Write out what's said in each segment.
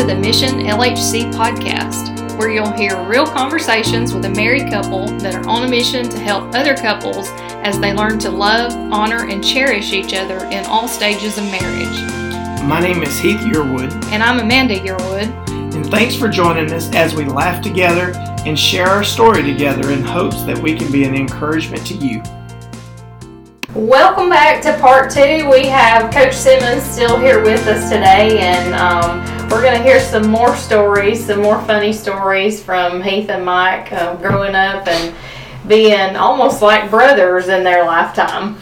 to the Mission LHC podcast, where you'll hear real conversations with a married couple that are on a mission to help other couples as they learn to love, honor, and cherish each other in all stages of marriage. My name is Heath Yearwood, And I'm Amanda Yearwood. and thanks for joining us as we laugh together and share our story together in hopes that we can be an encouragement to you. Welcome back to part two. We have Coach Simmons still here with us today, and um, we're going to hear some more stories, some more funny stories from Heath and Mike uh, growing up and being almost like brothers in their lifetime.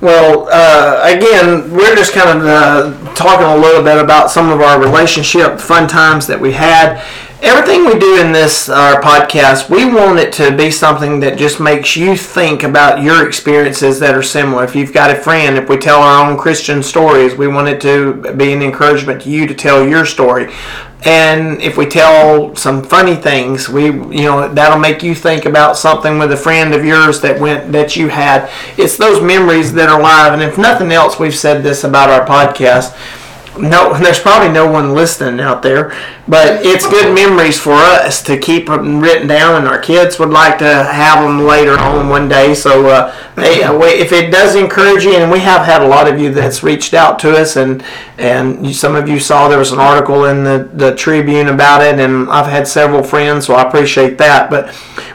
Well, uh, again, we're just kind of uh, talking a little bit about some of our relationship fun times that we had. Everything we do in this our podcast, we want it to be something that just makes you think about your experiences that are similar. If you've got a friend, if we tell our own Christian stories, we want it to be an encouragement to you to tell your story. And if we tell some funny things, we you know that'll make you think about something with a friend of yours that went that you had. It's those memories that are alive. And if nothing else, we've said this about our podcast. No, there's probably no one listening out there, but it's good memories for us to keep them written down, and our kids would like to have them later on one day. So, uh, hey, uh, if it does encourage you, and we have had a lot of you that's reached out to us, and and you, some of you saw there was an article in the the Tribune about it, and I've had several friends, so I appreciate that. But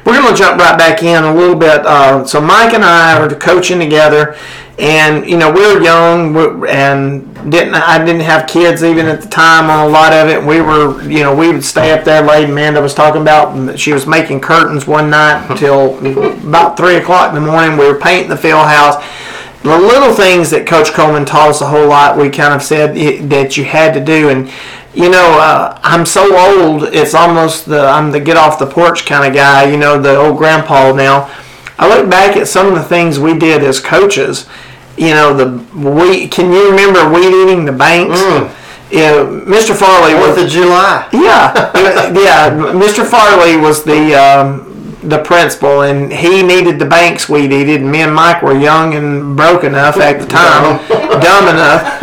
we're going to jump right back in a little bit. Uh, so Mike and I are coaching together, and you know we were young and didn't I didn't have kids even at the time on a lot of it. We were you know we would stay up there late. Amanda was talking about she was making curtains one night until about three o'clock in the morning. We were painting the field house. The little things that Coach Coleman taught us a whole lot. We kind of said it, that you had to do and. You know, uh, I'm so old. It's almost the I'm the get off the porch kind of guy. You know, the old grandpa now. I look back at some of the things we did as coaches. You know, the we can you remember weed eating the banks? Yeah, Mr. Farley was Fourth of July. yeah, yeah. Mr. Farley was the um, the principal, and he needed the banks weed eated. And me and Mike were young and broke enough at the time, dumb enough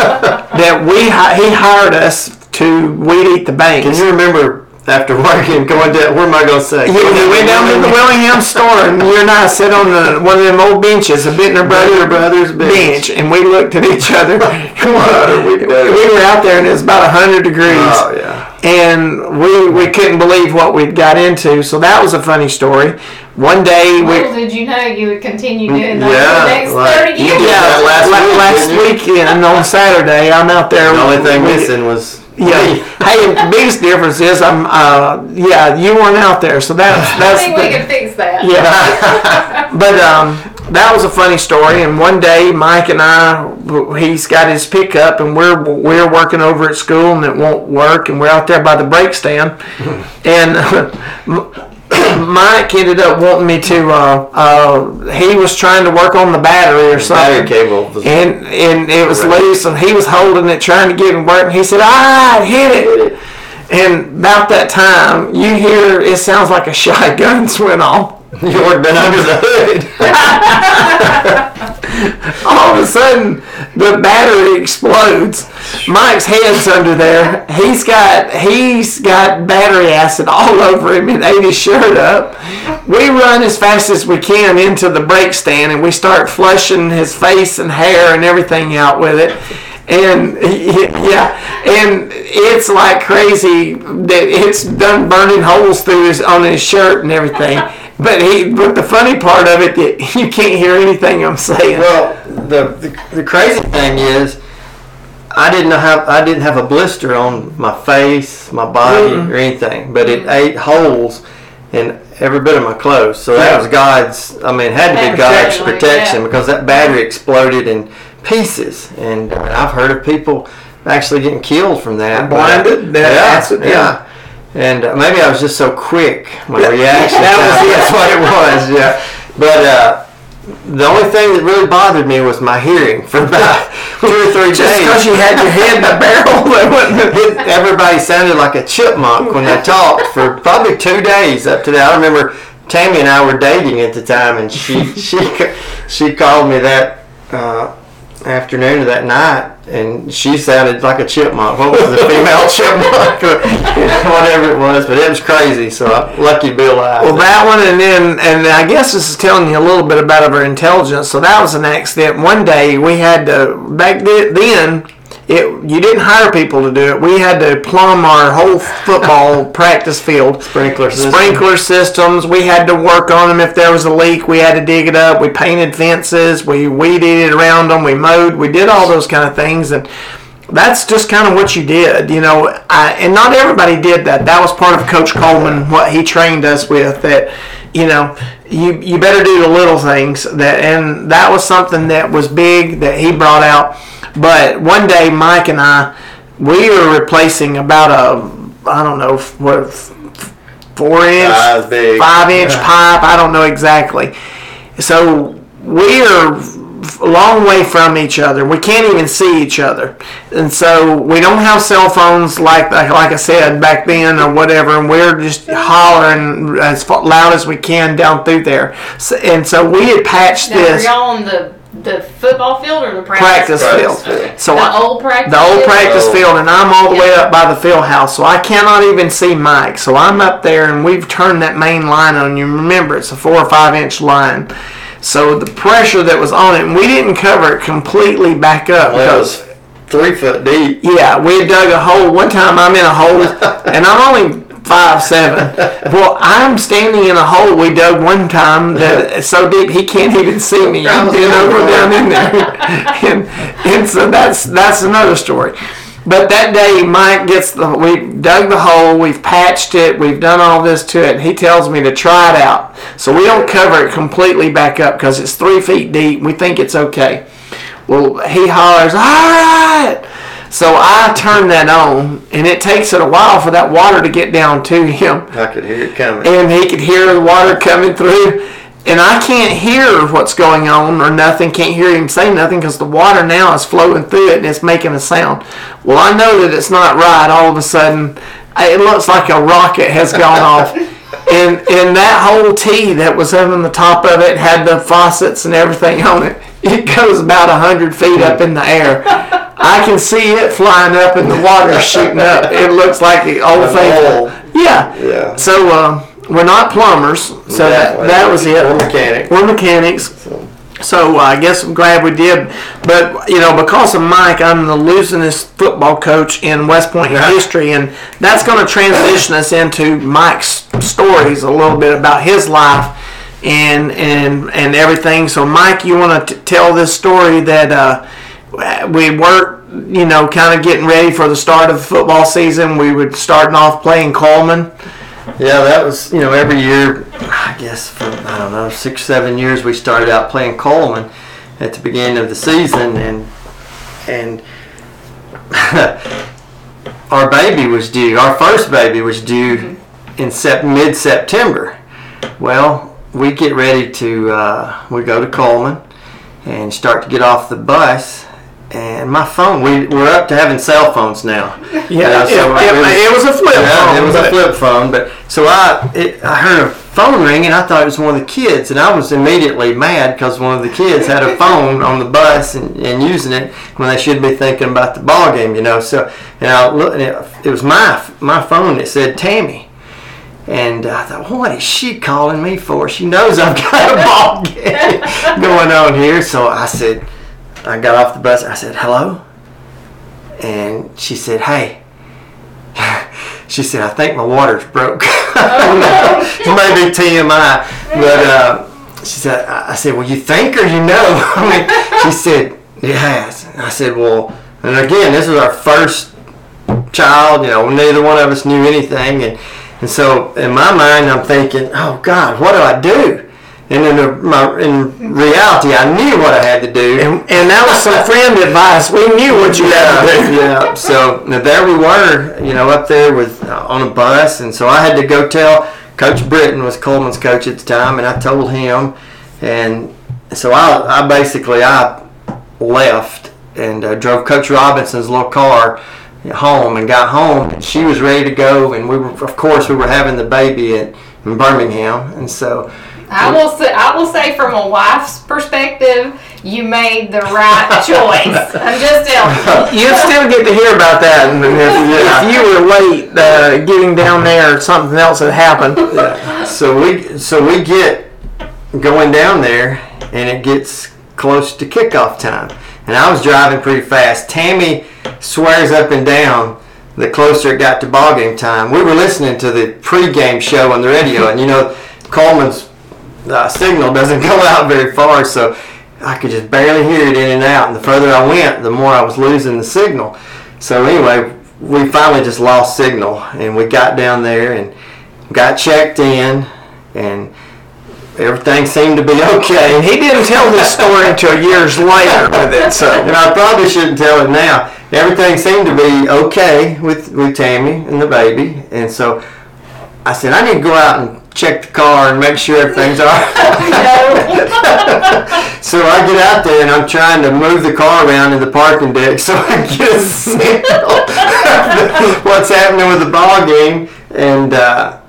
that we hi- he hired us to weed eat the banks. Can you remember after working going down? Where am I going to say? Yeah, we went down to the Willingham store, and you and I sat on the, one of them old benches, a Bittner Brothers, Brothers bench. and we looked at each other. What are we doing? we were out there, and it was about hundred degrees. Oh yeah. and we we couldn't believe what we'd got into. So that was a funny story. One day we. Little did you know you would continue doing that Yeah, for the next like, 30 years. Yeah, last week, last weekend on Saturday, I'm out there. The only thing we- missing was Yeah. hey, the biggest difference is I'm. Uh, yeah, you weren't out there, so that's that's. I think the- we can fix that. Yeah. but um, that was a funny story. And one day, Mike and I, he's got his pickup, and we're we're working over at school, and it won't work, and we're out there by the brake stand, and. Mike ended up wanting me to. Uh, uh, he was trying to work on the battery or something, battery cable. And and it was Right. loose, and he was holding it, trying to get it working. He said, "Ah, hit it!" And about that time, you hear it sounds like a shotgun went off. you would have been under the hood. all of a sudden the battery explodes. Mike's head's under there. He's got he's got battery acid all over him and ate his shirt up. We run as fast as we can into the brake stand and we start flushing his face and hair and everything out with it. And yeah, and it's like crazy that it's done burning holes through his on his shirt and everything. But he, but the funny part of it, that you can't hear anything I'm saying. Well, the, the the crazy thing is, I didn't know how I didn't have a blister on my face, my body, mm-hmm. or anything, but it mm-hmm. ate holes in every bit of my clothes. So that was God's. I mean, it had to be God's Protection, protection yeah. because that battery exploded in pieces, and I've heard of people actually getting killed from that. but, Blinded? That yeah, acid, yeah. yeah. And uh, maybe I was just so quick, my reaction. that was. That's what it was. Yeah, but. uh the only thing that really bothered me was my hearing for about two or three Just days. because you had your head in the barrel. It- Everybody sounded like a chipmunk when they talked for probably two days up to that. I remember Tammy and I were dating at the time, and she she she called me that uh, afternoon of that night, and she sounded like a chipmunk. What was the female chipmunk? or Whatever it was, but it was crazy. So I, lucky to be alive. Well, that one, and then, and I guess this is telling you a little bit about our intelligence. So that was an accident. One day we had to back then. It you didn't hire people to do it. We had to plumb our whole football practice field. Sprinkler system. Sprinkler systems. We had to work on them. If there was a leak, we had to dig it up. We painted fences. We weeded around them. We mowed. We did all those kind of things, and that's just kind of what you did, you know. I, and not everybody did that. That was part of Coach Coleman, what he trained us with. That, you know, you you better do the little things. That and that was something that was big that he brought out. But one day, Mike and I, we were replacing about a I don't know what four inch, Five big. five inch pipe. I don't know exactly. So we are a long way from each other. We can't even see each other, and so we don't have cell phones like like I said back then or whatever. And we're just hollering as loud as we can down through there. So, and so we had patched Now, were this y'all on the the football field or the practice practice? Practice field. field. So The I- old practice. the old field? practice Oh. field, and I'm all the way up by the field house, so I cannot even see Mike. So I'm up there, and we've turned that main line on you. Remember, it's a four or five inch line. So the pressure that was on it, and we didn't cover it completely back up Well, it because was three foot deep. yeah, we had dug a hole. One time I'm in a hole, and I'm only five seven. Well, I'm standing in a hole we dug one time that is so deep he can't even see me. I'm bent over down in there, and and so that's that's another story. But that day, Mike gets the we dug the hole, we've patched it, we've done all this to it. And he tells me to try it out, so we don't cover it completely back up because it's three feet deep. We think it's okay. Well, he hollers, all right. So I turn that on, and it takes it a while for that water to get down to him. I could hear it coming. And he could hear the water coming through. And I can't hear what's going on or nothing, can't hear him say nothing because the water now is flowing through it and it's making a sound. Well, I know that it's not right. All of a sudden, it looks like a rocket has gone off. And, and that whole T that was on the top of it had the faucets and everything on it. It goes about 100 feet up in the air. I can see it flying up and the water shooting up. It looks like the old thing. Yeah. Yeah. So uh, we're not plumbers, so that, that was it. We're mechanics. We're mechanics. So uh, I guess I'm glad we did. But you know, because of Mike, I'm the losingest football coach in West Point Yeah. history, and that's going to transition us into Mike's stories a little bit about his life and and and everything. So Mike, you want to tell this story that uh, we were, you know, kind of getting ready for the start of the football season. We were starting off playing Cullman. Yeah, that was you know every year. I guess for I don't know six seven years we started out playing Cullman at the beginning of the season and and our baby was due. Our first baby was due in sep- mid September. Well, we get ready to uh, we go to Cullman and start to get off the bus. And my phone, we, we're up to having cell phones now. Yeah, so it, it- it was a flip yeah, phone, it was a flip phone. But so I, it, I heard a phone ring, and I thought it was one of the kids, and I was immediately mad because one of the kids had a phone on the bus and, and using it when they should be thinking about the ball game, you know. So and I looked, and it, it was my my phone. that said Tammy. And I thought, well, what is she calling me for? She knows I've got a ball game going on here. So I said, I got off the bus. I said, hello. And she said, hey. she said, I think my water's broke. Maybe TMI. But uh, she said, I I said, well, you think or you know? I mean, she said, it has. I said, well, and again, this is our first child. You know, neither one of us knew anything, and and so in my mind, I'm thinking, oh God, what do I do? And in, the, my, in reality, I knew what I had to do. And, and that was some friend advice. We knew what you had to do. yeah, yeah. So there we were, you know, up there with uh, on a bus, and so I had to go tell Coach Britton was Cullman's coach at the time, and I told him, and so I, I basically I left and uh, drove Coach Robinson's little car home and got home, and she was ready to go, and we were, of course, we were having the baby at in Birmingham, and so I will say, I will say from a wife's perspective, you made the right choice. I'm just telling you. You still get to hear about that, and if, if you were late uh, getting down there, something else had happened. So we so we get going down there, and it gets close to kickoff time, and I was driving pretty fast. Tammy swears up and down the closer it got to ball game time. We were listening to the pregame show on the radio, and you know Cullman's uh, signal doesn't go out very far, so I could just barely hear it in and out. And the further I went, the more I was losing the signal. So anyway, we finally just lost signal, and we got down there and got checked in, and everything seemed to be okay. And he didn't tell this story until years later with it. So And I probably shouldn't tell it now. Everything seemed to be okay with, with Tammy and the baby. And so I said, I need to go out and check the car and make sure everything's all right. so I get out there and I'm trying to move the car around in the parking deck so I can get a what's happening with the ball game. And, uh,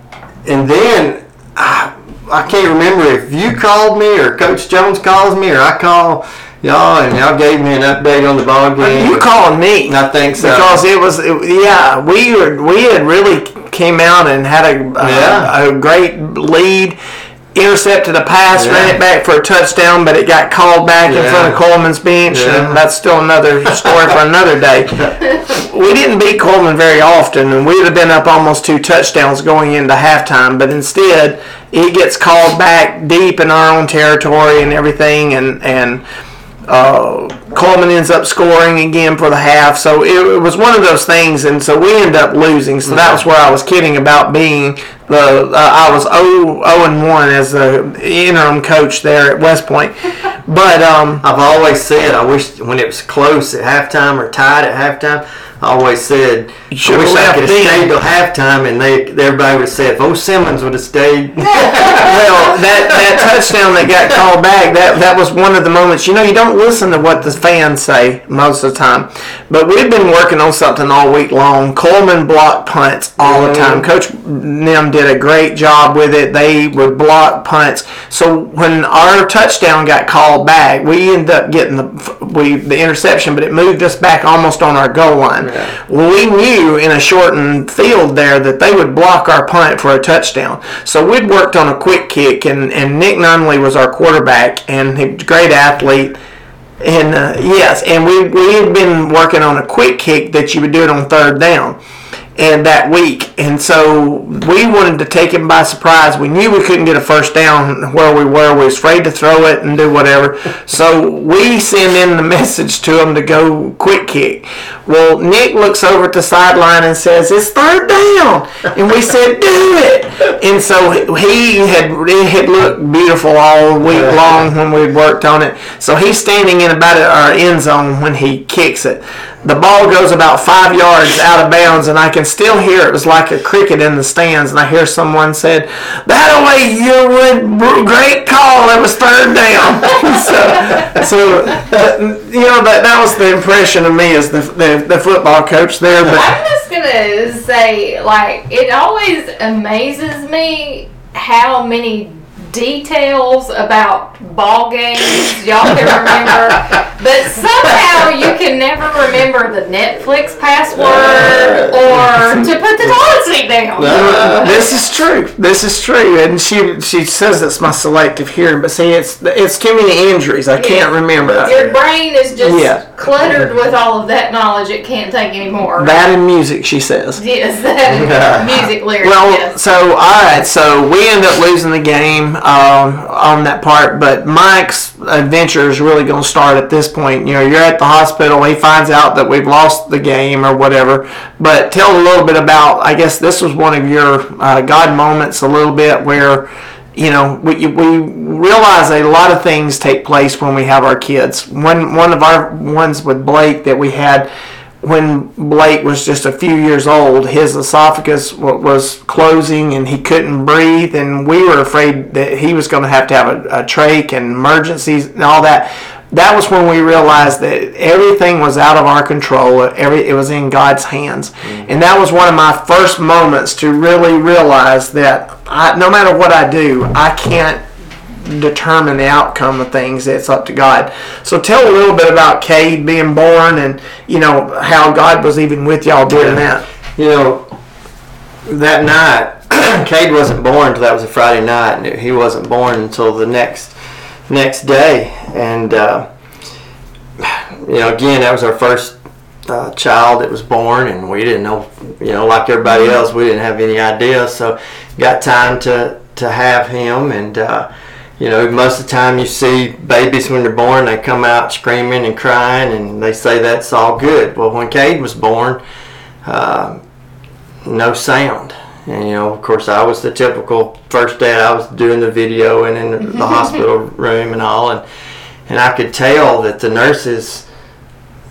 and then I, I can't remember if you called me or Coach Jones calls me or I call y'all and y'all gave me an update on the ball game. you calling me? I think so. because it was it, yeah we were we had really came out and had a a, Yeah. a great lead intercepted a pass ran it back for a touchdown but it got called back in front of Cullman's bench Yeah. and that's still another story for another day we didn't beat Cullman very often and we'd have been up almost two touchdowns going into halftime but instead it gets called back deep in our own territory and everything and and uh, Cullman ends up scoring again for the half. So it, it was one of those things, and so we end up losing. So that was where I was kidding about being the. Uh, I was 0, 0 and 1 as the interim coach there at West Point. But um, I've always said I wish when it was close at halftime or tied at halftime. I always said I should've wish I left could have then. stayed till halftime, and they everybody would have said if O Simmons would have stayed. well, that, that touchdown that got called back, that, that was one of the moments. You know, you don't listen to what the fans say most of the time. But we've been working on something all week long. Cullman blocked punts all the time. Mm-hmm. Coach Nim did a great job with it. They would block punts. So when our touchdown got called back, we ended up getting the we the interception, but it moved us back almost on our goal line. Well, we knew in a shortened field there that they would block our punt for a touchdown. So we'd worked on a quick kick, and, and Nick Nunley was our quarterback, and a great athlete. And uh, yes, and we we had been working on a quick kick that you would do it on third down, and that week, and so we wanted to take him by surprise. We knew we couldn't get a first down where we were. We was afraid to throw it and do whatever. So we send in the message to him to go quick kick. Well, Nick looks over at the sideline and says, "It's third down," and we said, "Do it." And so he had it had looked beautiful all week long when we worked on it. So he's standing in about our end zone when he kicks it. The ball goes about five yards out of bounds, and I can still hear it was like a cricket in the stands. And I hear someone said, "That you would great call. It was third down." so, so uh, you know that that was the impression of me as the the, the football coach there. But I'm just gonna say, like, it always amazes me how many details about ball games y'all can remember, but somehow you can never remember the Netflix password or to put the toilet seat down. this is true. This is true, and she she says it's my selective hearing, but see, it's it's too many injuries. I can't remember Your brain is just Yeah. Cluttered with all of that knowledge. It can't take any more. that and music. She says. yes, that music lyrics. Well, yes. so all right, so we end up losing the game um, on that part, but Mike's adventure is really going to start at this point. You know, you're at the hospital. He finds out that we've lost the game or whatever. But tell a little bit about. I guess this was one of your uh, God moments, a little bit where. You know, we, we realize a lot of things take place when we have our kids. One one of our ones with Blake that we had when Blake was just a few years old, his esophagus was closing and he couldn't breathe, and we were afraid that he was going to have to have a, a trach and emergencies and all that. That was when we realized that everything was out of our control. Every it was in God's hands, mm-hmm. and that was one of my first moments to really realize that I, no matter what I do, I can't determine the outcome of things. It's up to God. So tell a little bit about Cade being born and you know how God was even with y'all during that. You know, that night, Cade wasn't born until that was a Friday night, and he wasn't born until the next next day. And uh, you know, again, that was our first uh, child that was born, and we didn't know, you know, like everybody else, we didn't have any idea. So, got time to to have him, and uh, you know, most of the time you see babies when they're born, they come out screaming and crying, and they say that's all good. Well, when Cade was born, uh, no sound. And you know, of course, I was the typical first dad. I was doing the video and in the hospital room and all, and and I could tell that the nurses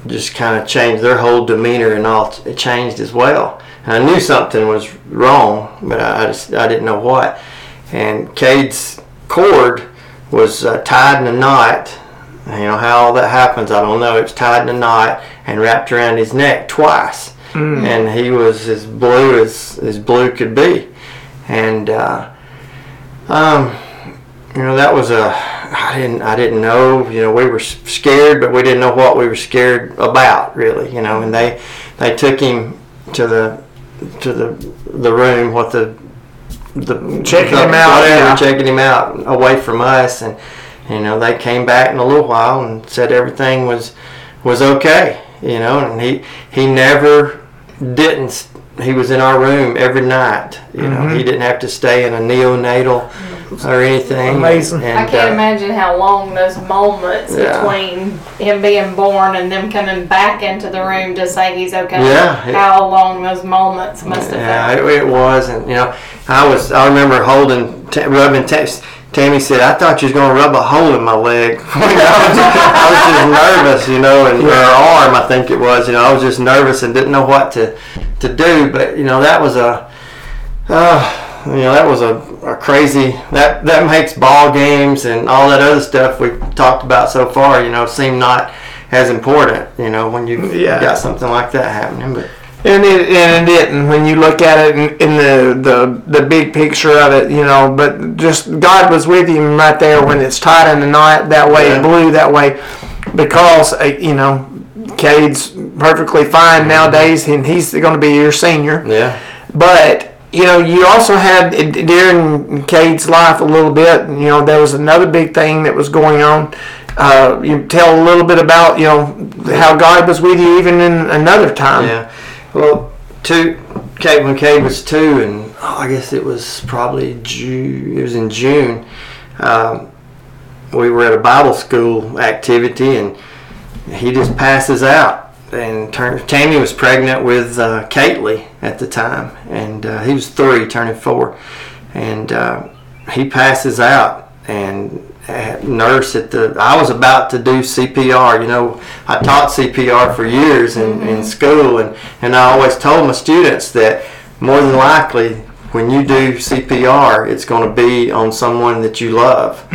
just kind of changed their whole demeanor and all. It changed as well. And I knew something was wrong, but I, I just I didn't know what. And Cade's cord was uh, tied in a knot. You know how all that happens, I don't know. It's tied in a knot and wrapped around his neck twice, and he was as blue as as blue could be. And uh, um, you know that was a I didn't I didn't know. You know we were scared, but we didn't know what we were scared about really. You know, and they they took him to the to the the room what the the Checking the- him out, whatever, yeah. checking him out away from us and you know they came back in a little while and said everything was was okay you know and he he never didn't he was in our room every night you know Mm-hmm. he didn't have to stay in a neonatal or anything Amazing. I can't uh, imagine how long those moments Yeah. between him being born and them coming back into the room to say he's okay. Yeah, it- how long those moments must have Yeah, been. it, it was, and you know, I was. I remember holding, t- rubbing. T- Tammy said, "I thought you was gonna rub a hole in my leg." I, was just, I was just nervous, you know, and her arm, I think it was. You know, I was just nervous and didn't know what to to do. But you know, that was a, uh, you know, that was a, a crazy. That that makes ball games and all that other stuff we talked about so far. You know, seem not as important. You know, when you Yeah. got something like that happening, but. And it, and it didn't when you look at it in, in the, the the big picture of it, you know. But just God was with him right there when it's tied in the knot that way, Yeah. blue that way, because uh, you know, Cade's perfectly fine nowadays, and he's going to be your senior. Yeah. But you know, you also had during Cade's life a little bit. You know, there was another big thing that was going on. Uh, you tell a little bit about you know how God was with you even in another time. Yeah. Well, two. Cade when Cade was two, and oh, I guess it was probably June. It was in June. Um, we were at a Bible school activity, and he just passes out. And turn, Tammy was pregnant with uh, Kately at the time, and uh, he was three, turning four, and uh, he passes out. And uh, nurse at the, I was about to do CPR. You know, I taught CPR for years in, in school, and and I always told my students that more than likely when you do CPR, it's going to be on someone that you love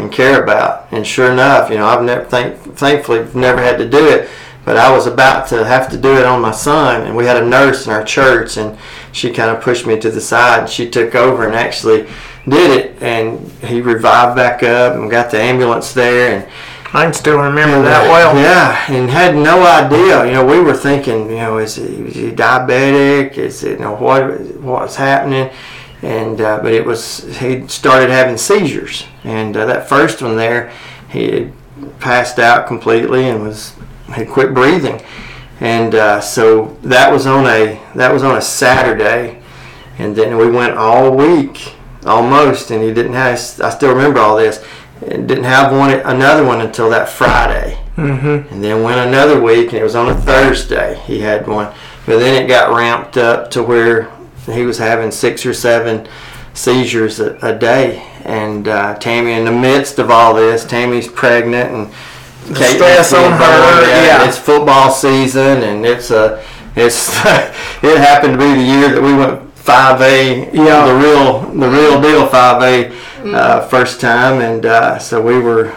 and care about. And sure enough, you know, I've never, thank, thankfully, never had to do it, but I was about to have to do it on my son. And we had a nurse in our church, and she kind of pushed me to the side. And she took over and actually did it, and he revived back up and got the ambulance there. And I can still remember that well. yeah, and had no idea. You know, we were thinking, you know, is he, is he diabetic? Is it, you know, what what's happening? And uh, but it was he started having seizures, and uh, that first one there, he had passed out completely and was had quit breathing, and uh, so that was on a that was on a Saturday, and then we went all week almost, and he didn't have. I still remember all this. And didn't have one another one until that Friday. Mm-hmm. And then went another week, and it was on a Thursday. He had one, but then it got ramped up to where he was having six or seven seizures a, a day. And uh, Tammy, in the midst of all this, Tammy's pregnant, and Kate stress on her, yeah. It's football season, and it's a it's it happened to be the year that we went five A, Yeah. the real the real deal five A uh, first time, and uh, so we were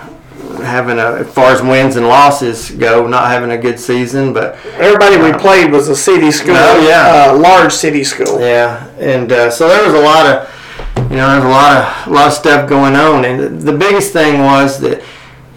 having a as far as wins and losses go, not having a good season, but Everybody we played was a city school. Oh, yeah. uh, large city school. yeah, and uh, so there was a lot of you know, there's a lot of a lot of stuff going on, and the biggest thing was that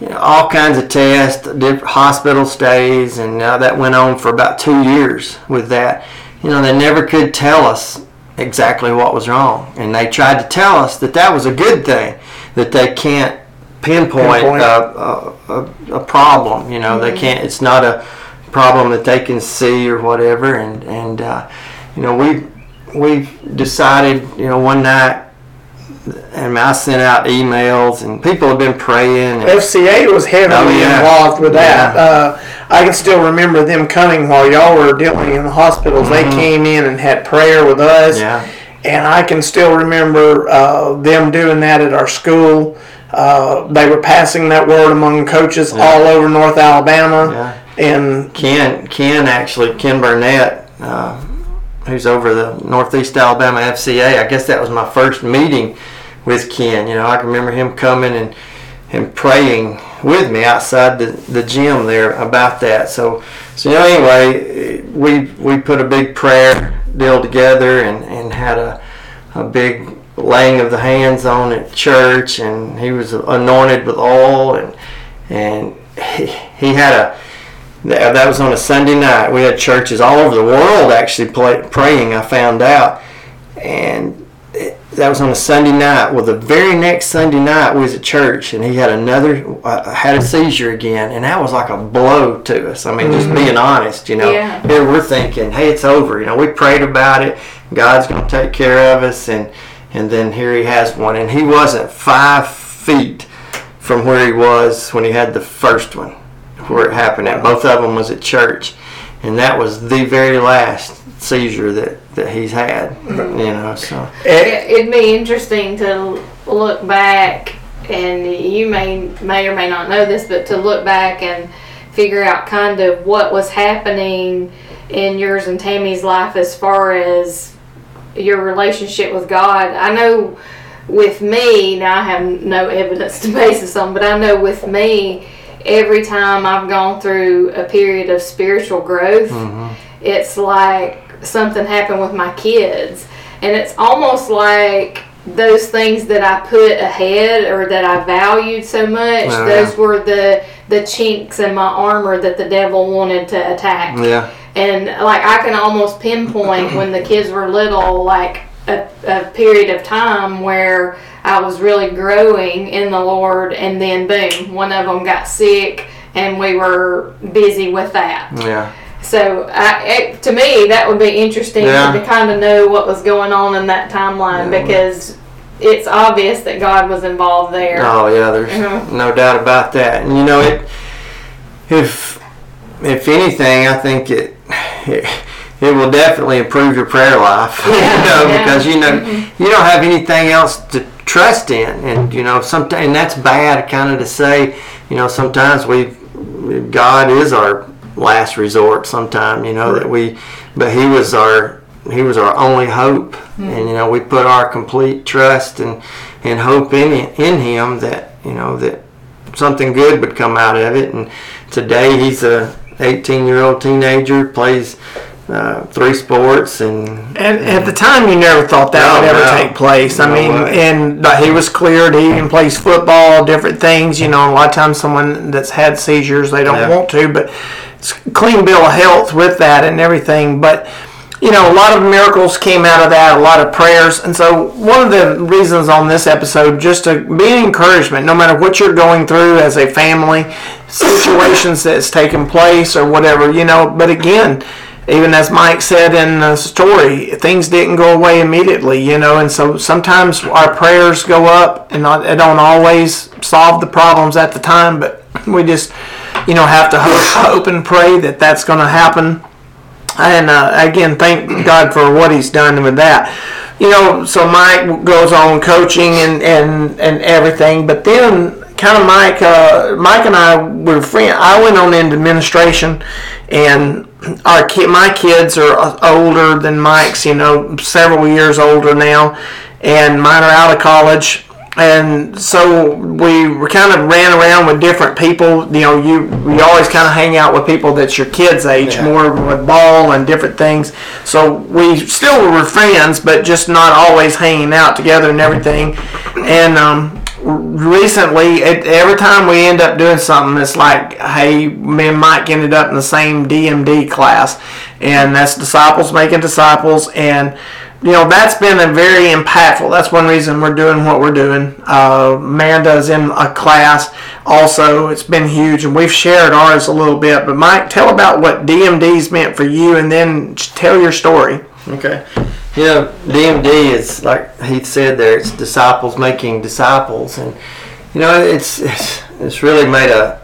you know, all kinds of tests, different hospital stays, and uh, that went on for about two years with that. You know, they never could tell us exactly what was wrong, and they tried to tell us that that was a good thing, that they can't pinpoint, Pinpoint. A, a, a, a problem. You know, they can't. It's not a problem that they can see or whatever, and and uh, you know we we decided you know one night. And I sent out emails, and people have been praying. And, FCA was heavily Oh, yeah. involved with that. Yeah. Uh, I can still remember them coming while y'all were dealing in the hospitals. They came in and had prayer with us. Mm-hmm. Yeah. And I can still remember uh, them doing that at our school. Uh, they were passing that word among coaches all over North Alabama. Yeah. And Ken, Ken actually, Ken Burnett, uh, who's over the Northeast Alabama FCA. I guess that was my first meeting with Ken. You know, I can remember him coming and and praying with me outside the, the gym there about that. So, so you know, anyway, we we put a big prayer deal together and, and had a a big laying of the hands on at church, and he was anointed with oil, and and he, he had a that, that was on a Sunday night. We had churches all over the world actually play, praying. I found out, and it, that was on a Sunday night. Well, the very next Sunday night we was at church, and he had another uh, had a seizure again, and that was like a blow to us. I mean, just being honest, you know. Yeah. Here we're thinking, hey, it's over. You know, we prayed about it. God's going to take care of us, and and then here he has one, and he wasn't five feet from where he was when he had the first one where it happened at. Both of them was at church, and that was the very last seizure that, that he's had. You know, so it, It, it'd be interesting to look back, and you may may or may not know this, but to look back and figure out kind of what was happening in yours and Tammy's life as far as your relationship with God. I know with me, now I have no evidence to base this on, but I know with me, every time I've gone through a period of spiritual growth, mm-hmm. it's like something happened with my kids. And it's almost like those things that I put ahead or that I valued so much, Oh, those were the the chinks in my armor that the devil wanted to attack. yeah, And like I can almost pinpoint when the kids were little, like a, a period of time where I was really growing in the Lord, and then boom, one of them got sick, and we were busy with that. yeah, So I, it, to me, that would be interesting Yeah. to kind of know what was going on in that timeline Yeah. because it's obvious that God was involved there. oh yeah. There's Mhm. no doubt about that. And you know, it if if anything, I think it. it it will definitely improve your prayer life, you know, yeah. because you know you don't have anything else to trust in, and you know, sometimes and that's bad, kind of to say. You know, sometimes we, God is our last resort. Sometime, you know, that we, but He was our He was our only hope, mm-hmm. and you know, we put our complete trust and and hope in in Him that you know that something good would come out of it. And today he's a 18 year old teenager, plays uh, three sports, and And at the time, you never thought that No, would ever no. take place. I mean, way. and but he was cleared. He even plays football, different things. You know, a lot of times someone that's had seizures, they don't Yeah. want to, but it's a clean bill of health with that and everything. But you know, a lot of miracles came out of that, a lot of prayers. And so, one of the reasons on this episode, just to be an encouragement, no matter what you're going through as a family, situations that's taken place or whatever, you know, but again, even as Mike said in the story, things didn't go away immediately, you know, and so sometimes our prayers go up and not, it don't always solve the problems at the time, but we just, you know, have to hope, hope and pray that that's going to happen and uh, again, thank God for what He's done with that. You know, so Mike goes on coaching and and and everything, but then kind of Mike, uh, Mike and I were friends. I went on into administration, and our kid, my kids are older than Mike's. You know, several years older now, and mine are out of college. and so we were kind of ran around with different people. You know, you we always kind of hang out with people that's your kids' age, Yeah. more with ball and different things. So we still were friends, but just not always hanging out together and everything. And um, recently, it, every time we end up doing something, it's like, hey, me and Mike ended up in the same DMD class, and that's disciples making disciples, and you know that's been a very impactful. That's one reason we're doing what we're doing. Uh, Amanda's in a class also. It's been huge, and we've shared ours a little bit. But Mike, tell about what DMD's meant for you, and then tell your story. Okay. You know, DMD is like Heath said there. It's disciples making disciples, and you know, it's it's, it's really made a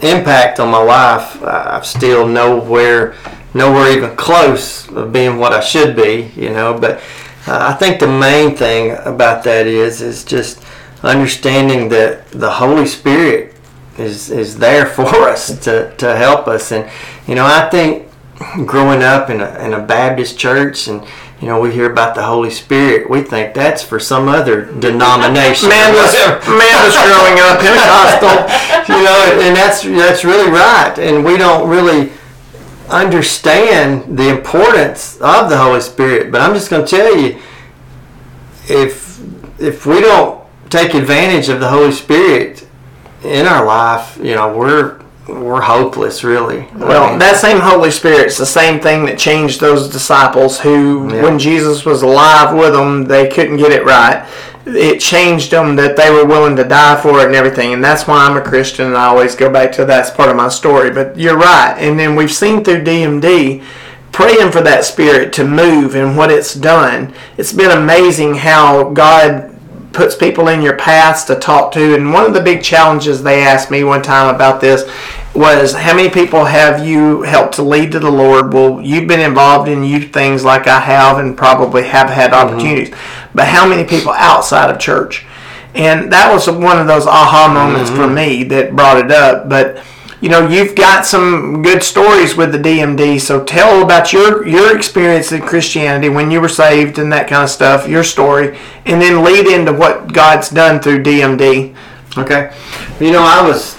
impact on my life. I'm still nowhere nowhere even close of being what I should be. You know, but uh, I think the main thing about that is is just understanding that the Holy Spirit is is there for us to, to help us, and you know, I think growing up in a, in a Baptist church and you know we hear about the Holy Spirit. We think that's for some other denomination. Man was man was growing up Pentecostal. you know and that's that's really right. And we don't really understand the importance of the Holy Spirit. But I'm just going to tell you if if we don't take advantage of the Holy Spirit in our life you know we're we're hopeless really Well, that same Holy Spirit's the same thing that changed those disciples who, Yeah. when Jesus was alive with them, they couldn't get it right. It changed them that they were willing to die for it and everything. And that's why I'm a Christian, and I always go back to that's part of my story. But you're right. And then we've seen through DMD praying for that spirit to move and what it's done. It's been amazing how God puts people in your paths to talk to. And one of the big challenges they asked me one time about this was how many people have you helped to lead to the Lord? Well, you've been involved in youth things like I have and probably have had mm-hmm. opportunities. But how many people outside of church? And that was one of those aha moments mm-hmm. for me that brought it up. But you know, you've got some good stories with the DMD. So tell about your your experience in Christianity when you were saved and that kind of stuff, your story, and then lead into what God's done through DMD. Okay. You know, I was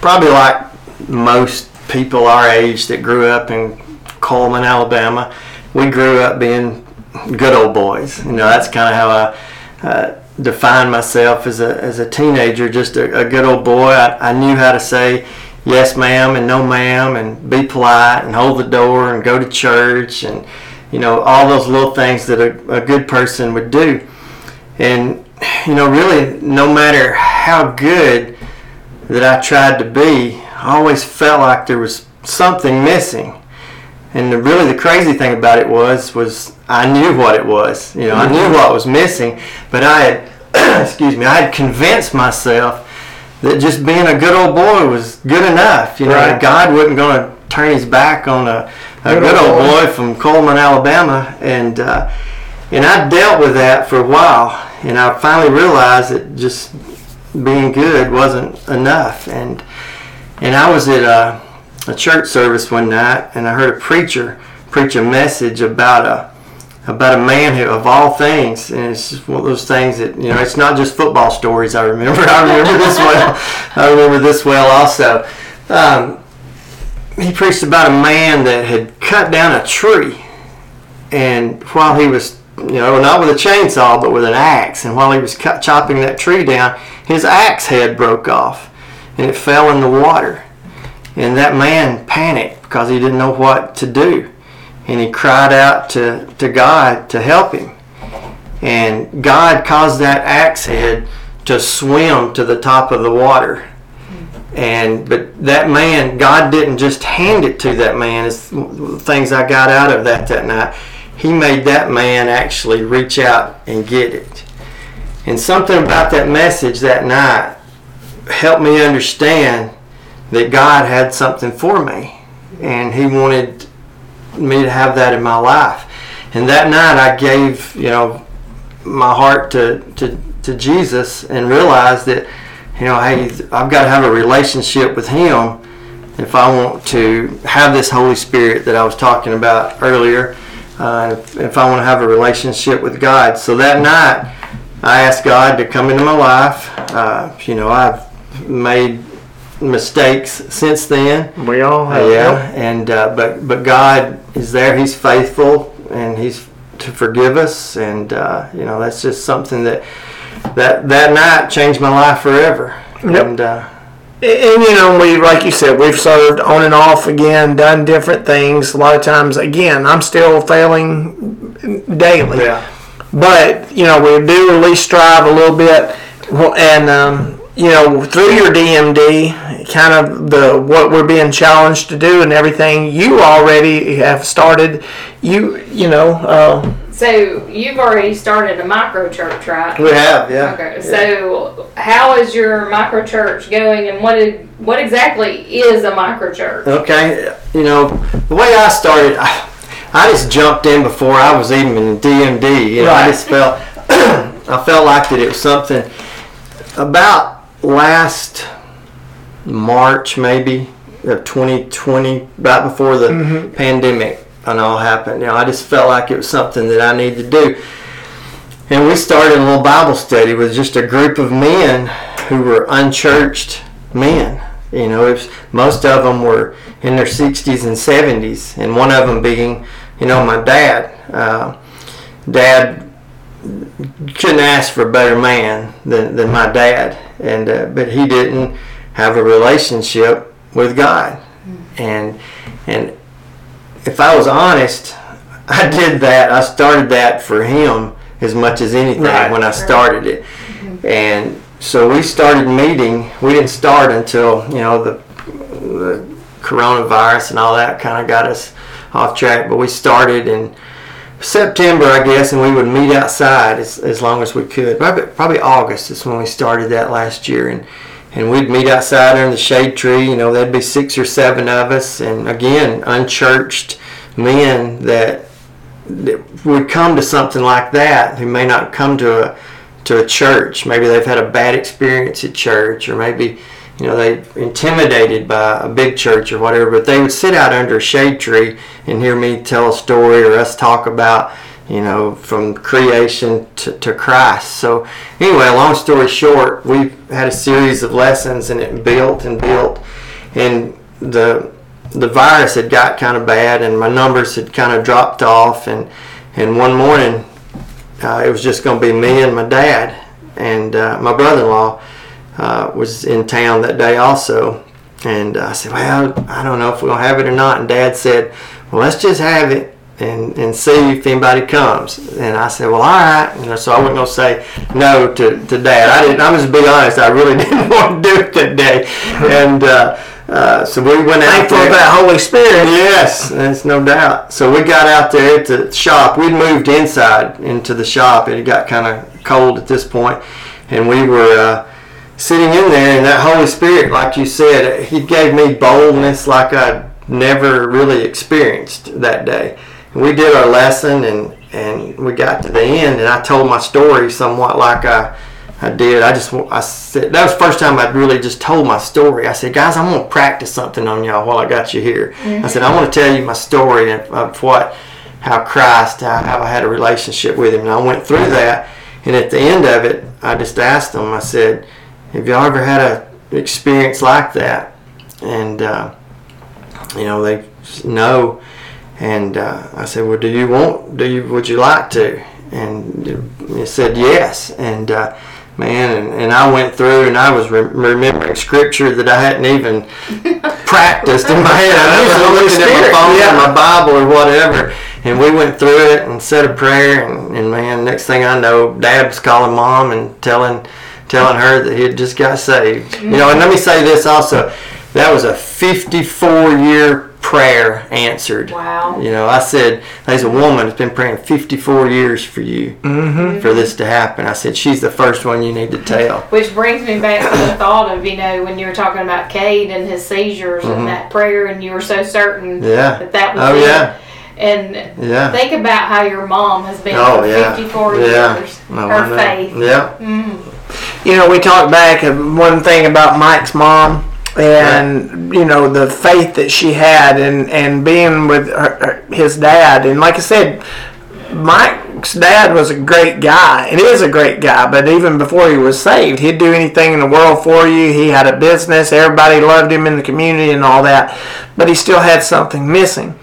probably like most people our age that grew up in Cullman, Alabama. We grew up being good old boys. You know, that's kind of how I uh, defined myself as a, as a teenager, just a, a good old boy. I, I knew how to say yes, ma'am, and no, ma'am, and be polite and hold the door and go to church and, you know, all those little things that a, a good person would do. And, you know, really, no matter how good that I tried to be, I always felt like there was something missing. And the, really, the crazy thing about it was, was I knew what it was. You know, I knew mm-hmm. what was missing, but I had, excuse me, I had convinced myself that just being a good old boy was good enough. You know, Right. God wasn't going to turn His back on a, a Good good, old old boy. boy from Cullman, Alabama, and uh, and I dealt with that for a while, and I finally realized that just being good wasn't enough, and and I was at a, a church service one night, and I heard a preacher preach a message about a about a man who, of all things, and it's just one of those things that you know, it's not just football stories. I remember, I remember this well. I remember this well also. Um, he preached about a man that had cut down a tree, and while he was, you know, not with a chainsaw, but with an axe, and while he was cut, chopping that tree down, his axe head broke off, and it fell in the water. And that man panicked because he didn't know what to do. And he cried out to, to God to help him. And God caused that axe head to swim to the top of the water. And but that man, God didn't just hand it to that man. It's things I got out of that that night. He made that man actually reach out and get it. And something about that message that night helped me understand that God had something for me, and He wanted me to have that in my life. And that night, I gave you know my heart to to, to Jesus and realized that you know, hey, I've got to have a relationship with Him if I want to have this Holy Spirit that I was talking about earlier. Uh, if, if I want to have a relationship with God, so that night I asked God to come into my life. Uh, you know, I've made mistakes since then. We all have. yeah, and uh, but but God is there. He's faithful, and He's to forgive us. And uh, you know, that's just something that that that night changed my life forever. Yep. And uh, And, and, you know, we like you said, we've served on and off again, done different things. A lot of times, again, I'm still failing daily. yeah, but you know we do at least strive a little bit Well, and um, you know through your dmd kind of the what we're being challenged to do and everything you already have started you you know uh, So you've already started a micro church, right? we have. Yeah. Okay. Yeah. So how is your micro church going, and what did, what exactly is a micro church? Okay, you know, the way I started, I, I just jumped in before I was even in DMD. You know, I just felt, I felt like that it was something about last March maybe of 2020, right before the pandemic and all happened. You know, I just felt like it was something that I needed to do. And we started a little Bible study with just a group of men who were unchurched men. You know, it was, most of them were in their 60s and 70s, and one of them being, you know, my dad. Uh, dad couldn't ask for a better man than, than my dad, and uh, but he didn't have a relationship with God, and and if I was honest, I did that. I started that for him as much as anything Right. when I started it, and so we started meeting. We didn't start until you know the, the coronavirus and all that kind of got us off track. But we started in September, I guess, and we would meet outside as, as long as we could. Probably, probably August is when we started that last year, and and we'd meet outside under the shade tree. You know, there'd be six or seven of us, and again, unchurched men that, that would come to something like that who may not come to a to a church. Maybe they've had a bad experience at church, or maybe you know they intimidated by a big church or whatever. But they would sit out under a shade tree and hear me tell a story or us talk about you know from creation to, to Christ. So anyway, long story short, we had a series of lessons and it built and built, and the the virus had got kind of bad and my numbers had kind of dropped off and and one morning uh, it was just going to be me and my dad and uh, my brother-in-law uh, was in town that day also. And I said well I don't know if we're going to have it or not. And dad said well let's just have it and, and see if anybody comes. And I said well all right. You know, so I wasn't going to say no to, to dad. I didn't I'm just be honest I really didn't want to do it that day. And uh, uh, so we went out thankful that holy spirit. Yes, there's no doubt. So we got out there at the shop. We'd moved inside into the shop. It got kind of cold at this point, and we were uh, sitting in there. And that Holy Spirit, like you said, He gave me boldness like I'd never really experienced that day. And we did our lesson, and and we got to the end, and I told my story somewhat like I. I did. I just, I said, that was the first time I'd really just told my story. I said, guys, I'm going to practice something on y'all while I got you here. I said, I want to tell you my story of, of what, how Christ, how, how I had a relationship with him. And I went through that. And at the end of it, I just asked them, I said, have y'all ever had a experience like that? And, uh, you know, they no. And uh, I said, well, do you want, do you, would you like to? And they said yes. And, uh, man, and, and I went through and I was re- remembering scripture that I hadn't even practiced in my head. I was looking at my phone yeah. or my Bible or whatever. And we went through it and said a prayer. And, and man, next thing I know, Dad was calling Mom and telling telling her that he had just got saved. You know, and let me say this also. That was a 54 year prayer answered. Wow. You know, I said, there's a woman that's been praying 54 years for you for this to happen. I said, she's the first one you need to tell. Which brings me back to the thought of, you know, when you were talking about Cade and his seizures and that prayer, and you were so certain Mm-hmm. Yeah. that that was Oh, it. yeah. And Yeah. think about how your mom has been Oh, for 54 Yeah. years. Oh, I Her faith. Yeah. You know, we talked back of one thing about Mike's mom and you know the faith that she had and and being with her, her, his dad and like I said Mike's dad was a great guy, and is a great guy. But even before he was saved, he'd do anything in the world for you. He had a business. Everybody loved him in the community and all that. But he still had something missing.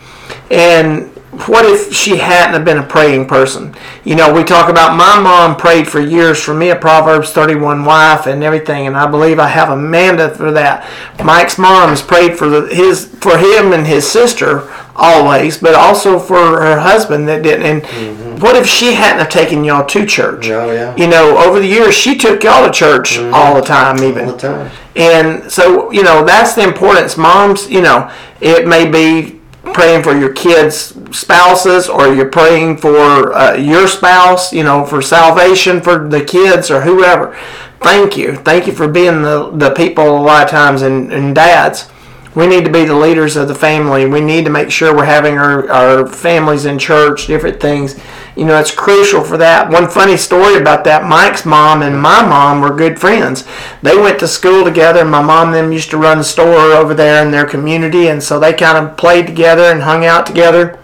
And what if she hadn't have been a praying person? You know, we talk about my mom prayed for years for me, a Proverbs 31 wife and everything, and I believe I have Amanda for that. Mike's mom has prayed for the, his for him and his sister always, but also for her husband that didn't. And mm-hmm. what if she hadn't have taken y'all to church? Oh, yeah. You know, over the years she took y'all to church mm-hmm. all the time, even. All the time. And so, you know, that's the importance. Moms, you know, it may be praying for your kids' spouses or you're praying for uh, your spouse, you know, for salvation for the kids or whoever. Thank you. Thank you for being the, the people a lot of times and, and dads. We need to be the leaders of the family. We need to make sure we're having our, our families in church, different things. You know, it's crucial for that. One funny story about that Mike's mom and my mom were good friends. They went to school together. And my mom and them used to run the store over there in their community, and so they kind of played together and hung out together.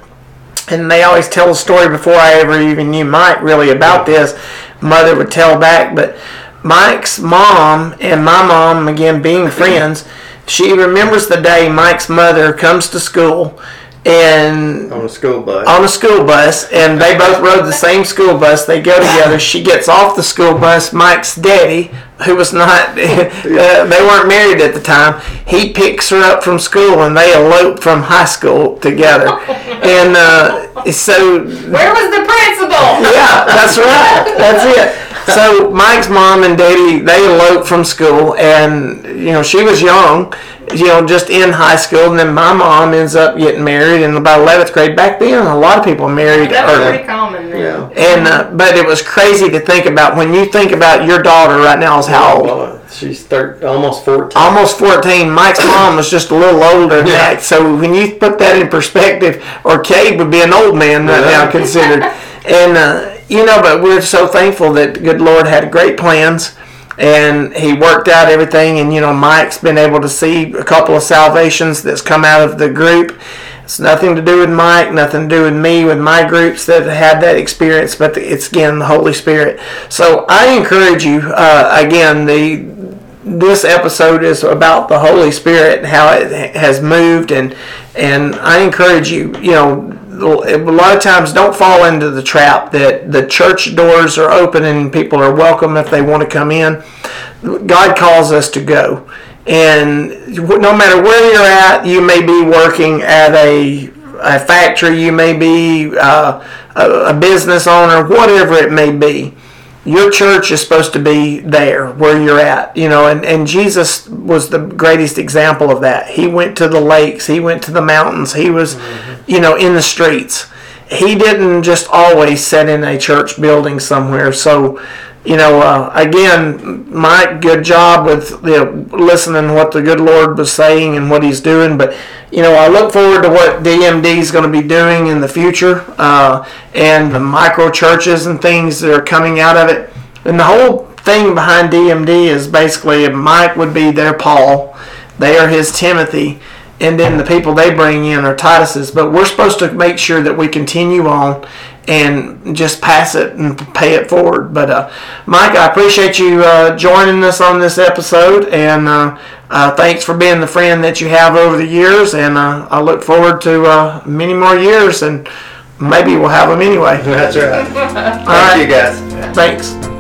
And they always tell a story before I ever even knew Mike really about this. Mother would tell back, but Mike's mom and my mom, again being friends, she remembers the day Mike's mother comes to school and On a school bus. on a school bus, and they both rode the same school bus. They go together. She gets off the school bus. Mike's daddy, who was not, uh, they weren't married at the time, he picks her up from school, and they elope from high school together. And uh, so Where was the principal? yeah, that's right. That's it. So Mike's mom and daddy they eloped from school, and you know she was young, you know, just in high school, and then my mom ends up getting married in about eleventh grade. Back then, a lot of people married That was early. pretty common then. Yeah. And uh, but it was crazy to think about when you think about your daughter right now is how old? Well, she's thir- almost 14. Almost 14. Mike's mom was just a little older than Yeah. that. So when you put that in perspective, or Cade would be an old man right Yeah. now considered. And, uh, you know, but we're so thankful that the good Lord had great plans and he worked out everything. And, you know, Mike's been able to see a couple of salvations that's come out of the group. It's nothing to do with Mike, nothing to do with me, with my groups that had that experience, but it's again the Holy Spirit. So I encourage you, uh, again, the this episode is about the Holy Spirit and how it has moved and and I encourage you, you know, a lot of times don't fall into the trap that the church doors are open and people are welcome if they want to come in. God calls us to go. And no matter where you're at, you may be working at a, a factory, you may be uh, a, a business owner, whatever it may be your church is supposed to be there where you're at you know and, and jesus was the greatest example of that. He went to the lakes he went to the mountains he was mm-hmm. you know in the streets. He didn't just always sit in a church building somewhere. So you know uh, again my good job with you know, listening what the good lord was saying and what he's doing but you know i look forward to what dmd is going to be doing in the future uh, and the micro churches and things that are coming out of it. And the whole thing behind dmd is basically mike would be their paul. They are his timothy and then the people they bring in are Titus's. But we're supposed to make sure that we continue on and just pass it and pay it forward. But uh, Mike, I appreciate you uh, joining us on this episode, and uh, uh, thanks for being the friend that you have over the years. And uh, I look forward to uh, many more years, and maybe we'll have them anyway. That's right. Thank right. you guys. Thanks.